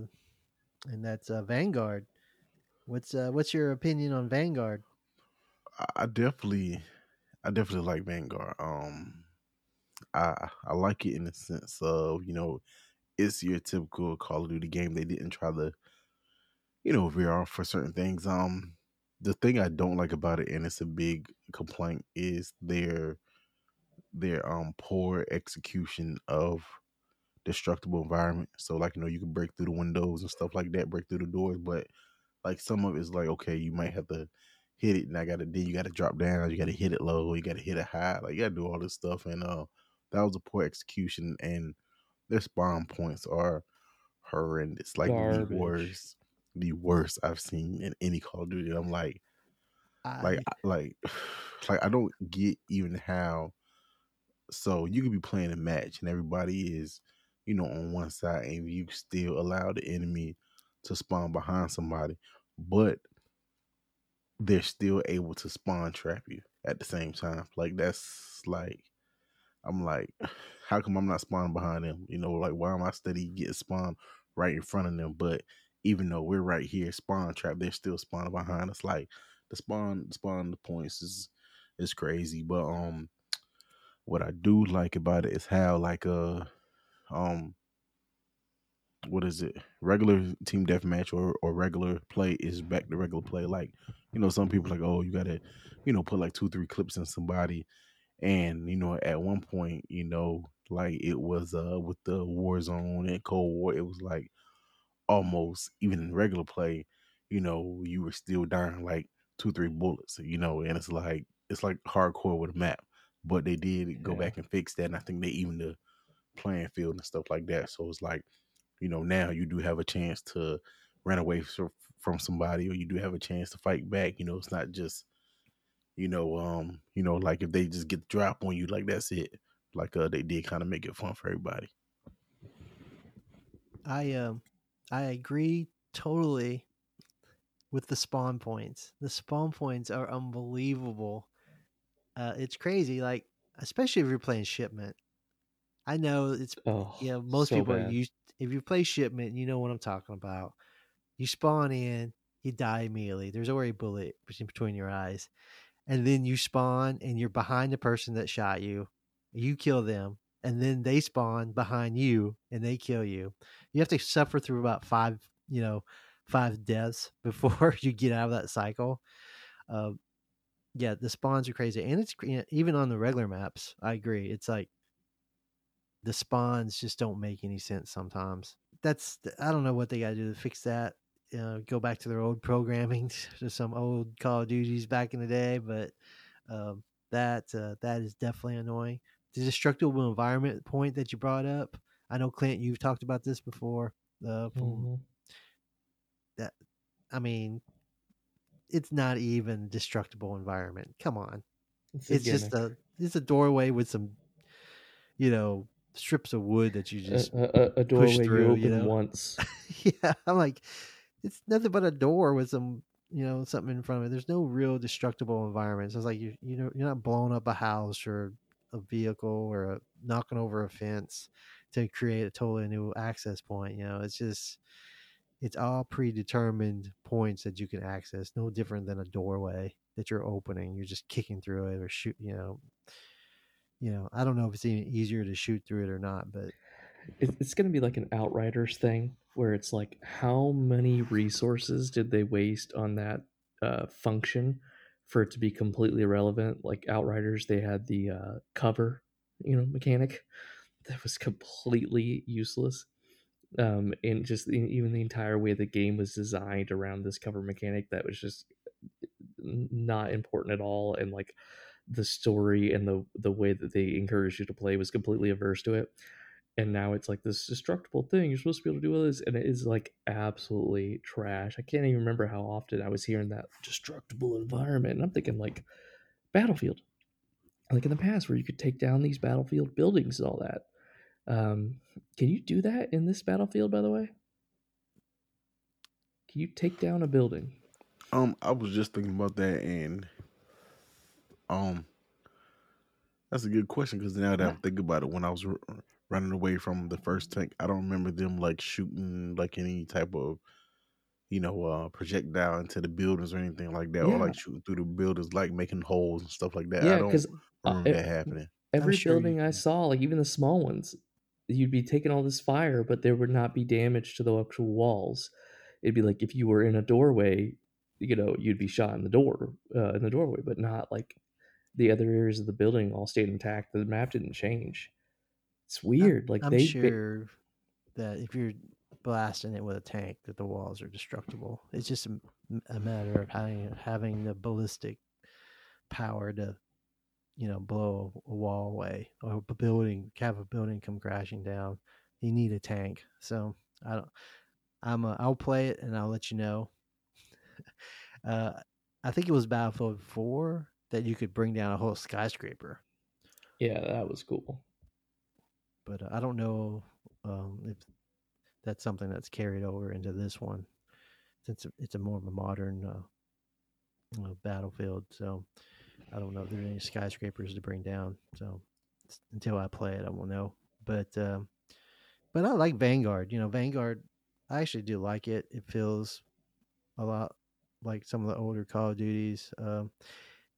and that's uh, Vanguard. What's uh, what's your opinion on Vanguard? I- I definitely, I definitely like Vanguard. Um, I I like it in the sense of you know, it's your typical Call of Duty game. They didn't try to, you know, off for certain things. Um, the thing I don't like about it, and it's a big complaint, is their their um poor execution of destructible environment. So like you know, you can break through the windows and stuff like that, break through the doors, but like some of it's like okay, you might have to hit it, and I got to then you got to drop down, you got to hit it low, you got to hit it high, like you got to do all this stuff, and uh, that was a poor execution, and their spawn points are horrendous, like Garbage. the worst, the worst I've seen in any Call of Duty. I'm like, Like, like, like I don't get even how. So you could be playing a match and everybody is, you know, on one side, and you still allow the enemy to spawn behind somebody, but they're still able to spawn trap you at the same time. Like that's like I'm like, how come I'm not spawning behind them? You know, like why am I steady getting spawned right in front of them? But even though we're right here, spawn trap, they're still spawning behind us. Like the spawn spawn the points is is crazy. But um what I do like about it is how like uh um what is it regular team deathmatch or, or regular play is back to regular play. Like you know some people like oh you gotta you know put like two three clips in somebody. And you know at one point you know like it was uh with the Warzone and cold war it was like almost even in regular play you know you were still dying like two three bullets you know and it's like it's like hardcore with a map. But they did go Yeah. back and fix that and i think they even the playing field and stuff like that. So it's like you know now you do have a chance to run away from, from somebody or you do have a chance to fight back you know it's not just you know um you know like if they just get the drop on you like that's it like uh they did kind of make it fun for everybody I um I agree totally with the spawn points. The spawn points are unbelievable. Uh, it's crazy, like especially if you're playing shipment. I know it's Oh, you know most so people are used. If you play shipment, you know what I'm talking about. You spawn in, you die immediately. There's already a bullet between- your eyes, and then you spawn and you're behind the person that shot you. You kill them, and then they spawn behind you and they kill you. You have to suffer through about five, you know, five deaths before you get out of that cycle. Um, yeah, the spawns are crazy, and it's even on the regular maps. I agree. It's like the spawns just don't make any sense sometimes. That's I don't know what they got to do to fix that. You know, go back to their old programming to some old Call of Duties back in the day, but um, that uh, that is definitely annoying. The destructible environment point that you brought up, I know Clint, you've talked about this before. Uh, from Mhm. I mean, it's not even destructible environment. Come on, It's, it's just a it's a doorway with some, you know, strips of wood that you just a, a, a doorway through, you you know? once. yeah, I'm like, it's nothing but a door with some, you know, something in front of it. There's no real destructible environment. So it's like you, you know, you're not blowing up a house or a vehicle or a, knocking over a fence to create a totally new access point. You know, it's just, it's all predetermined points that you can access. No different than a doorway that you're opening. You're just kicking through it or shoot. You know, you know. I don't know if it's even easier to shoot through it or not, but it's going to be like an Outriders thing where it's like, how many resources did they waste on that uh, function for it to be completely irrelevant? Like Outriders, they had the uh, cover, you know, mechanic that was completely useless. Um, and just even the entire way the game was designed around this cover mechanic that was just not important at all and like the story and the the way that they encouraged you to play was completely averse to it. And now it's like this destructible thing you're supposed to be able to do this and it is like absolutely trash. I can't even remember how often i was hearing that destructible environment and i'm thinking like battlefield. Like in the past where you could take down these battlefield buildings and all that. Um, can you do that in this battlefield by the way? Can you take down a building? Um i was just thinking about that and um that's a good question because now that i'm thinking about it when i was r- running away from the first tank i don't remember them like shooting like any type of you know uh projectile into the buildings or anything like that or like shooting through the buildings like making holes and stuff like that. Yeah, i don't uh, remember it- that happening. every sure building I saw, like even the small ones, you'd be taking all this fire, but there would not be damage to the actual walls. It'd be like if you were in a doorway, you know, you'd be shot in the door, uh, in the doorway, but not like the other areas of the building all stayed intact. The map didn't change. It's I'm- weird. like I'm they, sure that if you're blasting it with a tank, that the walls are destructible. It's just a, a matter of having having the ballistic power to, you know, blow a, a wall away or a building, have a building come crashing down. You need a tank. So I don't. I'm. A, I'll play it and I'll let you know. Uh, I think it was Battlefield Four that you could bring down a whole skyscraper. Yeah, that was cool. But uh, I don't know um, if that's something that's carried over into this one, since it's a more of a modern uh, uh, battlefield. So I don't know if there's any skyscrapers to bring down. So until I play it, I won't know. But um, but I like Vanguard. You know, Vanguard. I actually do like it. It feels a lot like some of the older Call of Duties. Um,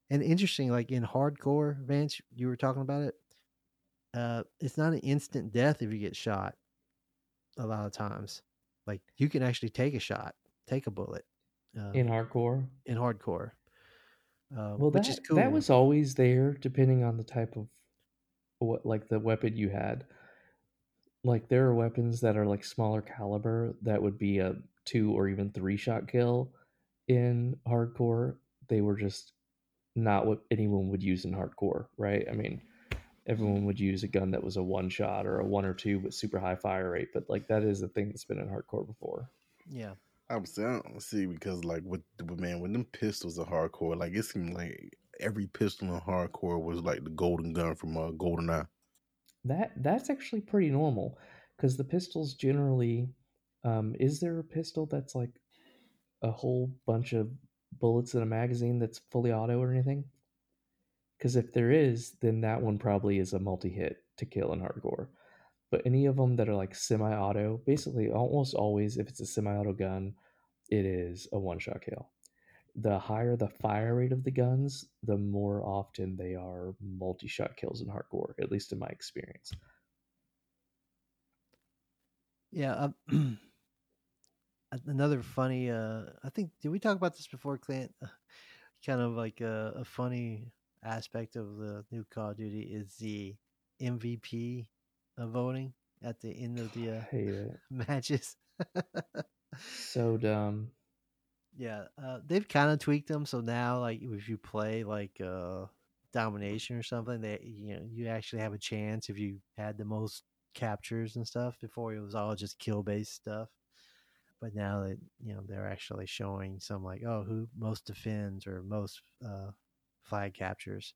and interesting, like in hardcore, Vance, you were talking about it. Uh, it's not an instant death if you get shot. A lot of times, like you can actually take a shot, take a bullet uh, in hardcore. In hardcore, uh, well, which that, is cool. That was always there, depending on the type of what, like the weapon you had. Like there are weapons that are like smaller caliber that would be a two or even three shot kill in hardcore. They were just not what anyone would use in hardcore, right? I mean, everyone would use a gun that was a one shot or a one or two with super high fire rate, but like that is a thing that's been in hardcore before. Yeah. I would say, I don't see because like with, with man, when them pistols are hardcore, like it seemed like every pistol in hardcore was like the golden gun from uh, GoldenEye. That that's actually pretty normal because the pistols generally. Um, is there a pistol that's like a whole bunch of bullets in a magazine that's fully auto or anything? Because if there is, then that one probably is a multi hit to kill in hardcore. But any of them that are like semi auto, basically almost always, if it's a semi auto gun, it is a one shot kill. The higher the fire rate of the guns, the more often they are multi shot kills in hardcore, at least in my experience. Yeah. Um, another funny uh i think did we talk about this before clint? Kind of like a, a, funny aspect of the new call of duty is the mvp voting at the end of the uh, matches. So dumb. Yeah uh, they've kind of tweaked them so now like if you play like uh domination or something that you know you actually have a chance if you had the most captures and stuff before it was all just kill based stuff but now that you know they're actually showing some like oh who most defends or most uh, flag captures.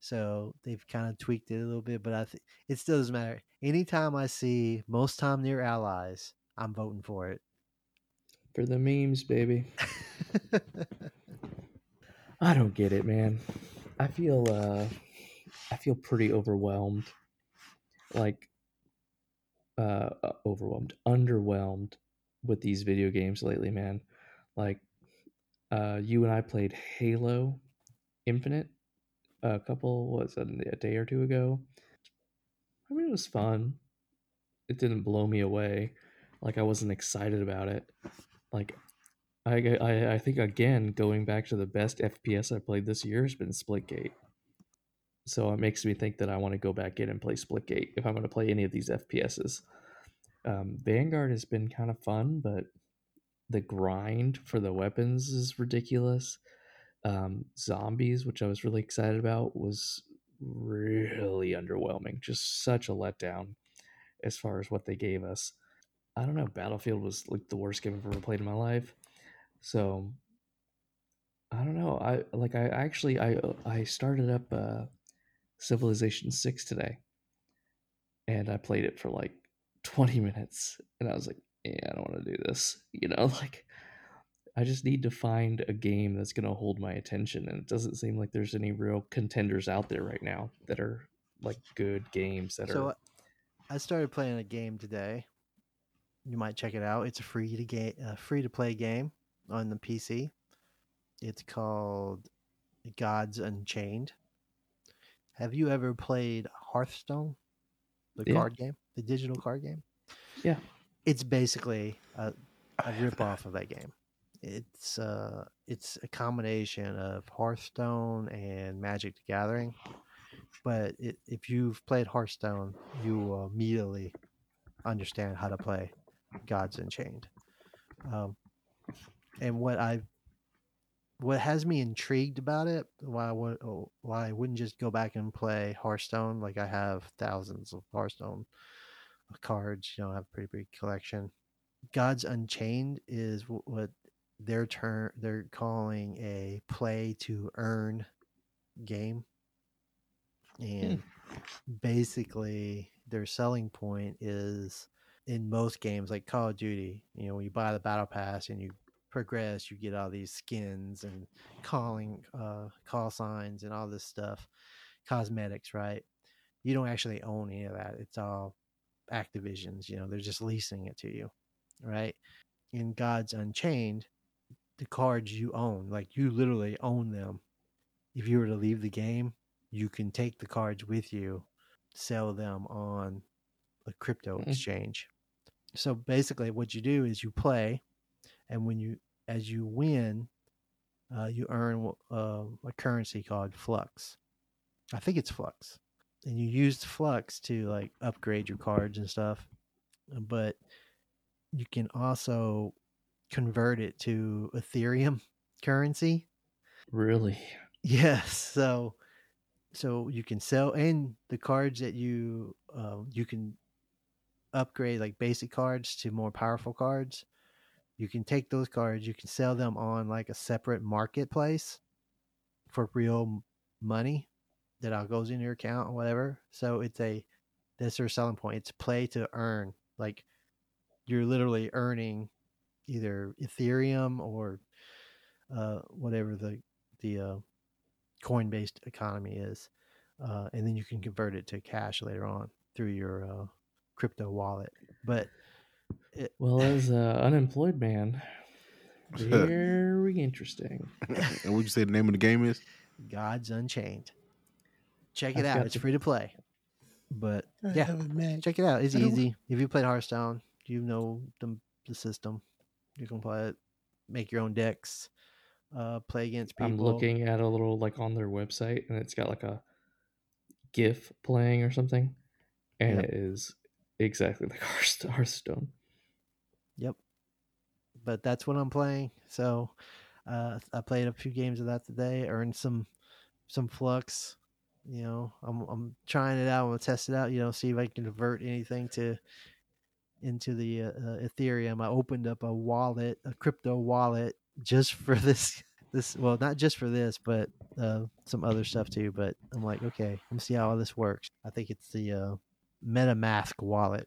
So they've kind of tweaked it a little bit but i think it still doesn't matter. Anytime i see most time near allies i'm voting for it. For the memes baby. I don't get it man. I feel uh i feel pretty overwhelmed. Like uh overwhelmed underwhelmed with these video games lately, man. Like, uh, you and I played Halo Infinite a couple, was it, a day or two ago? I mean, it was fun. It didn't blow me away. Like, I wasn't excited about it. Like, I, I, I think, again, going back to the best FPS I played this year has been Splitgate. So it makes me think that I want to go back in and play Splitgate if I'm going to play any of these FPSs. Um, Vanguard has been kind of fun, but the grind for the weapons is ridiculous. Um, zombies, which I was really excited about, was really underwhelming. Just such a letdown as far as what they gave us. I don't know. Battlefield was like the worst game I've ever played in my life. So I don't know. I like I actually I I started up uh, Civilization Six today, and I played it for like 20 minutes and I was like, yeah, I don't want to do this. You know, like I just need to find a game that's going to hold my attention and it doesn't seem like there's any real contenders out there right now that are like good games that so are I started playing a game today. You might check it out. It's a free to game, uh, free to play game on the PC. It's called Gods Unchained. Have you ever played Hearthstone, the yeah. card game? the digital card game. Yeah, it's basically a, a rip off of that game. It's uh, it's a combination of Hearthstone and Magic the Gathering. But it, if you've played Hearthstone, you will immediately understand how to play Gods Unchained. Um, and what I what has me intrigued about it, why I would oh, why I wouldn't just go back and play Hearthstone like I have thousands of Hearthstone cards. You know, I have a pretty big collection. Gods Unchained is what their turn they're calling a play to earn game hmm. and basically their selling point is in most games like call of duty you know when you buy the battle pass and you progress you get all these skins and calling uh call signs and all this stuff cosmetics right? You don't actually own any of that it's all activision's you know they're just leasing it to you right? In gods unchained the cards you own like you literally own them. If you were to leave the game you can take the cards with you sell them on a crypto Mhm. exchange. So basically what you do is you play and when you as you win uh, you earn uh, a currency called flux. I think it's flux. And you use flux to like upgrade your cards and stuff. But you can also convert it to ethereum currency. Really? yes. So so you can sell and the cards that you uh, you can upgrade like basic cards to more powerful cards you can take those cards you can sell them on like a separate marketplace for real money that all goes in your account or whatever. So it's a that's their selling point. It's play to earn. Like you're literally earning either ethereum or uh, whatever the the uh, coin based economy is uh, and then you can convert it to cash later on through your uh, crypto wallet. But it, Well, as an unemployed man, very interesting. and what you say the name of the game is? Gods Unchained. Check I've it out. It's to- free to play. But yeah, man. check it out. It's easy. If you played Hearthstone, you know the, the system. You can play it, make your own decks, uh, play against people. I'm looking at a little like on their website, and it's got like a GIF playing or something, and Yep. it is exactly like Hearth- Hearthstone. But that's what I'm playing. So uh, I played a few games of that today. Earned some some flux. You know, I'm I'm trying it out. I'm gonna test it out. You know, see if I can convert anything to into the uh, uh, Ethereum. I opened up a wallet, a crypto wallet, just for this. This well, not just for this, but uh, some other stuff too. But I'm like, okay, let me see how all this works. I think it's the uh, MetaMask wallet.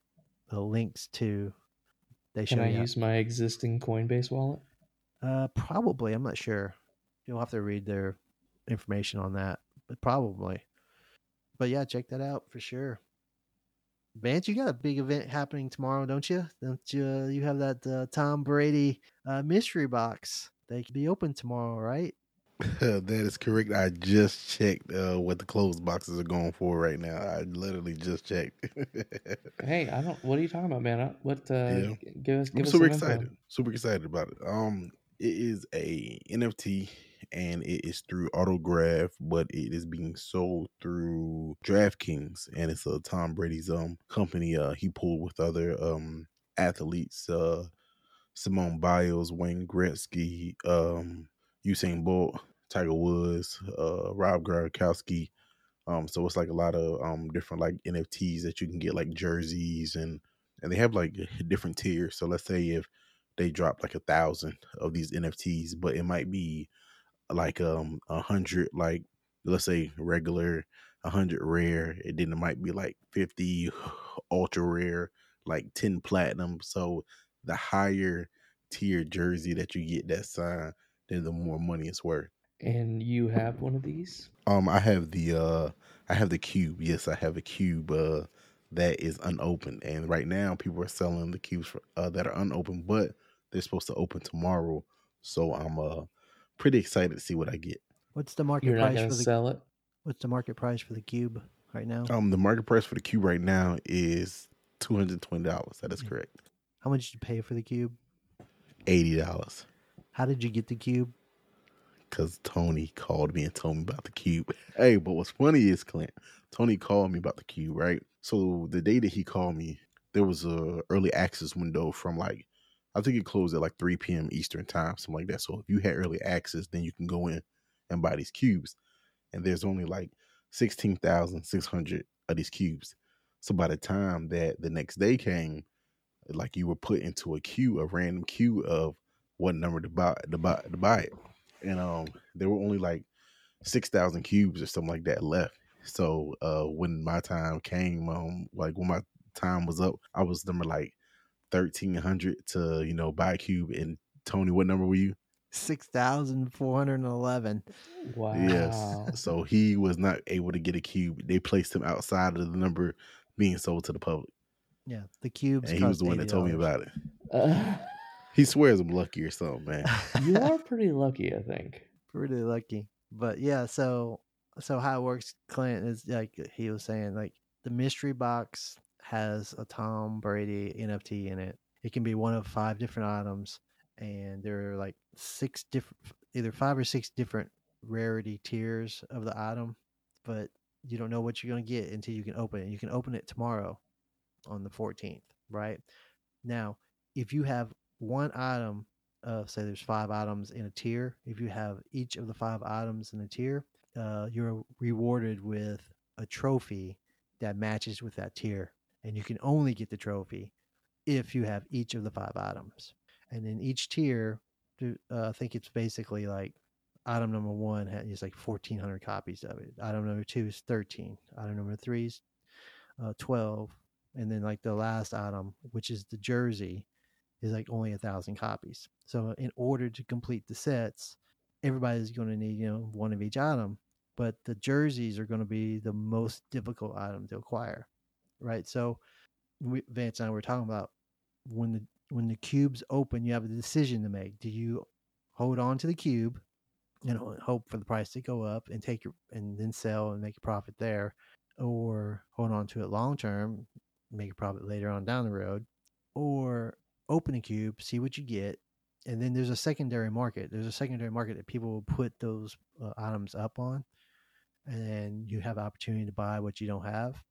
The links to they show Can I you use my existing Coinbase wallet? uh, probably. I'm not sure. You'll have to read their information on that, but probably. But yeah, check that out for sure. Vance, you got a big event happening tomorrow, don't you? Don't you? uh, You have that uh, Tom Brady uh, mystery box. They could be open tomorrow, right? that is correct. I just checked uh, what the closed boxes are going for right now. I literally just checked. Hey, I don't. What are you talking about, man? I, what? Uh, yeah. Give us. Give I'm super some info. excited. Super excited about it. Um, it is a NFT and it is through Autograph, but it is being sold through DraftKings, and it's a Tom Brady's um company. Uh, he pulled with other um athletes, uh, Simone Biles, Wayne Gretzky, um, Usain Bolt, Tiger Woods, uh, Rob Gronkowski. Um, so it's like a lot of um different like NFTs that you can get, like jerseys and and they have like different tiers. So let's say if they drop like a thousand of these NFTs, but it might be like um a hundred like let's say regular, a hundred rare, and then it might be like fifty ultra rare, like ten platinum. So the higher tier jersey that you get that signed, then the more money it's worth. And you have one of these? Um, I have the uh, I have the cube. Yes, I have a cube. Uh, that is unopened, and right now people are selling the cubes for, uh, that are unopened, but they're supposed to open tomorrow. So I'm uh pretty excited to see what I get. What's the market You're price going for the sell it? What's the market price for the cube right now? Um, the market price for the cube right now is two hundred twenty dollars. That is correct. How much did you pay for the cube? Eighty dollars. How did you get the cube? Cause Tony called me and told me about the cube. Hey, but what's funny is Clint, Tony called me about the cube, right? So the day that he called me, there was a early access window from like I think it closed at like 3 p.m. Eastern time, something like that. So if you had early access, then you can go in and buy these cubes. And there's only like 16,600 of these cubes. So by the time that the next day came, like you were put into a queue, a random queue of what number to buy to buy to buy it, and um, there were only like six thousand cubes or something like that left. So uh, when my time came, um, like when my time was up, I was number like thirteen hundred to you know buy a cube. And Tony, what number were you? Six thousand four hundred and eleven. Wow. Yes. So he was not able to get a cube. They placed him outside of the number being sold to the public. Yeah, the cubes. And he was the one that told me about it. Uh, He swears I'm lucky or something, man. you are pretty lucky, I think. pretty lucky. But yeah, so so how it works, Clint is like he was saying, like the mystery box has a Tom Brady NFT in it. It can be one of five different items, and there are like six different, either five or six different rarity tiers of the item, but you don't know what you're gonna get until you can open it. You can open it tomorrow on the 14th, right? Now, if you have one item uh, say there's five items in a tier. If you have each of the five items in a tier, uh, you're rewarded with a trophy that matches with that tier, and you can only get the trophy if you have each of the five items. And in each tier, uh, I think it's basically like item number one is like 1,400 copies of it. Item number two is 13. Item number three is uh, 12. And then like the last item, which is the jersey, is like only a thousand copies. So in order to complete the sets, everybody's going to need you know one of each item. But the jerseys are going to be the most difficult item to acquire, right? So we, Vance and I were talking about when the when the cubes open, you have a decision to make. Do you hold on to the cube and ho- hope for the price to go up and take your and then sell and make a profit there, or hold on to it long term, make a profit later on down the road, or open a cube, see what you get, and then there's a secondary market. There's a secondary market that people will put those uh, items up on, and then you have opportunity to buy what you don't have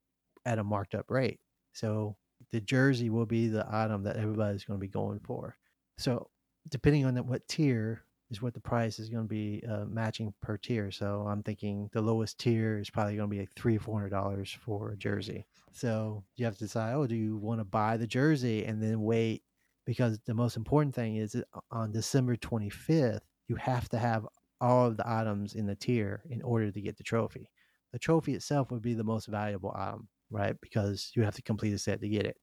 at a marked up rate. So the jersey will be the item that everybody's going to be going for. So depending on what tier is what the price is going to be uh, matching per tier. So I'm thinking the lowest tier is probably going to be like three four hundred dollars for a jersey. So you have to decide, oh, do you want to buy the jersey and then wait? Because the most important thing is on December 25th, you have to have all of the items in the tier in order to get the trophy. The trophy itself would be the most valuable item, right? Because you have to complete a set to get it.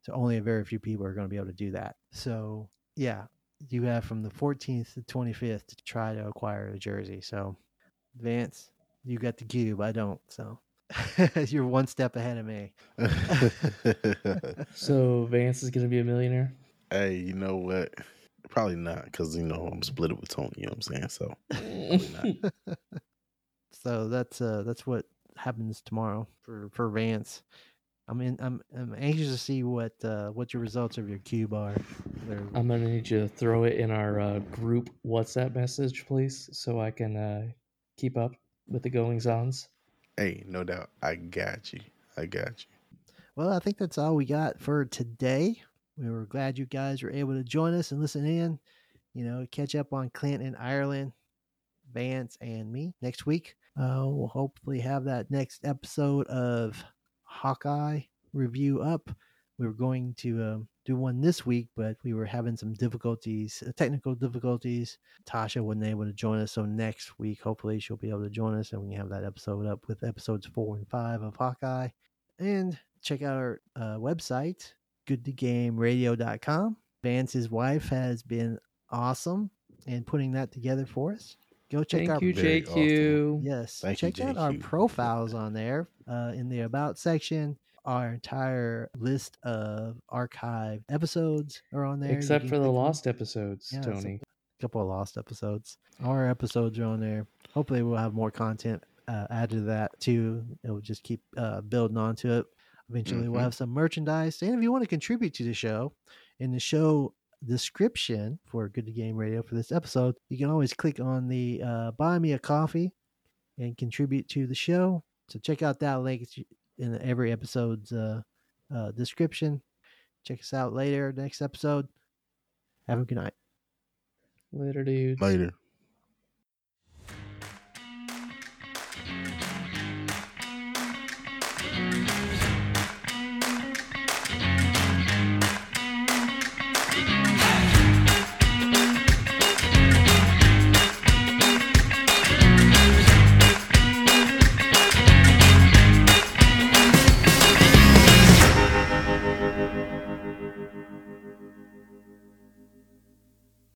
So only a very few people are going to be able to do that. So yeah, you have from the 14th to 25th to try to acquire a jersey. So Vance, you got the cube. I don't. So you're one step ahead of me. So Vance is going to be a millionaire. Hey, you know what? Probably not, because you know I'm split it with Tony. You know what I'm saying? So not. so that's uh that's what happens tomorrow for for Vance. I mean, I'm I'm anxious to see what uh what your results of your cube are. They're, I'm gonna need you to throw it in our uh, group WhatsApp message, please, so I can uh, keep up with the goings ons. hey, no doubt, I got you. I got you. Well, I think that's all we got for today. We were glad you guys were able to join us and listen in. You know, catch up on Clint in Ireland, Vance, and me next week. Uh, we'll hopefully have that next episode of Hawkeye review up. We were going to um, do one this week, but we were having some difficulties, uh, technical difficulties. Tasha wasn't able to join us, so next week, hopefully, she'll be able to join us, and we can have that episode up with episodes four and five of Hawkeye. And check out our uh, website, goodtogameradio.com. Vance's wife has been awesome in putting that together for us. Go check Thank out you, Very JQ. Yes. Thank you, Check out our profiles on there uh, in the About section. Our entire list of archived episodes are on there. Except for the click on- lost episodes, Yeah, Tony. A couple of lost episodes. Our episodes are on there. Hopefully, we'll have more content uh, added to that too. It'll just keep uh, building onto it. Eventually, we'll Mhm. have some merchandise. And if you want to contribute to the show, in the show description for Good to Game Radio for this episode, you can always click on the uh, Buy Me a Coffee and contribute to the show. So check out that link in every episode's uh, uh, description. Check us out later next episode. Have a good night. Later, dudes. Later.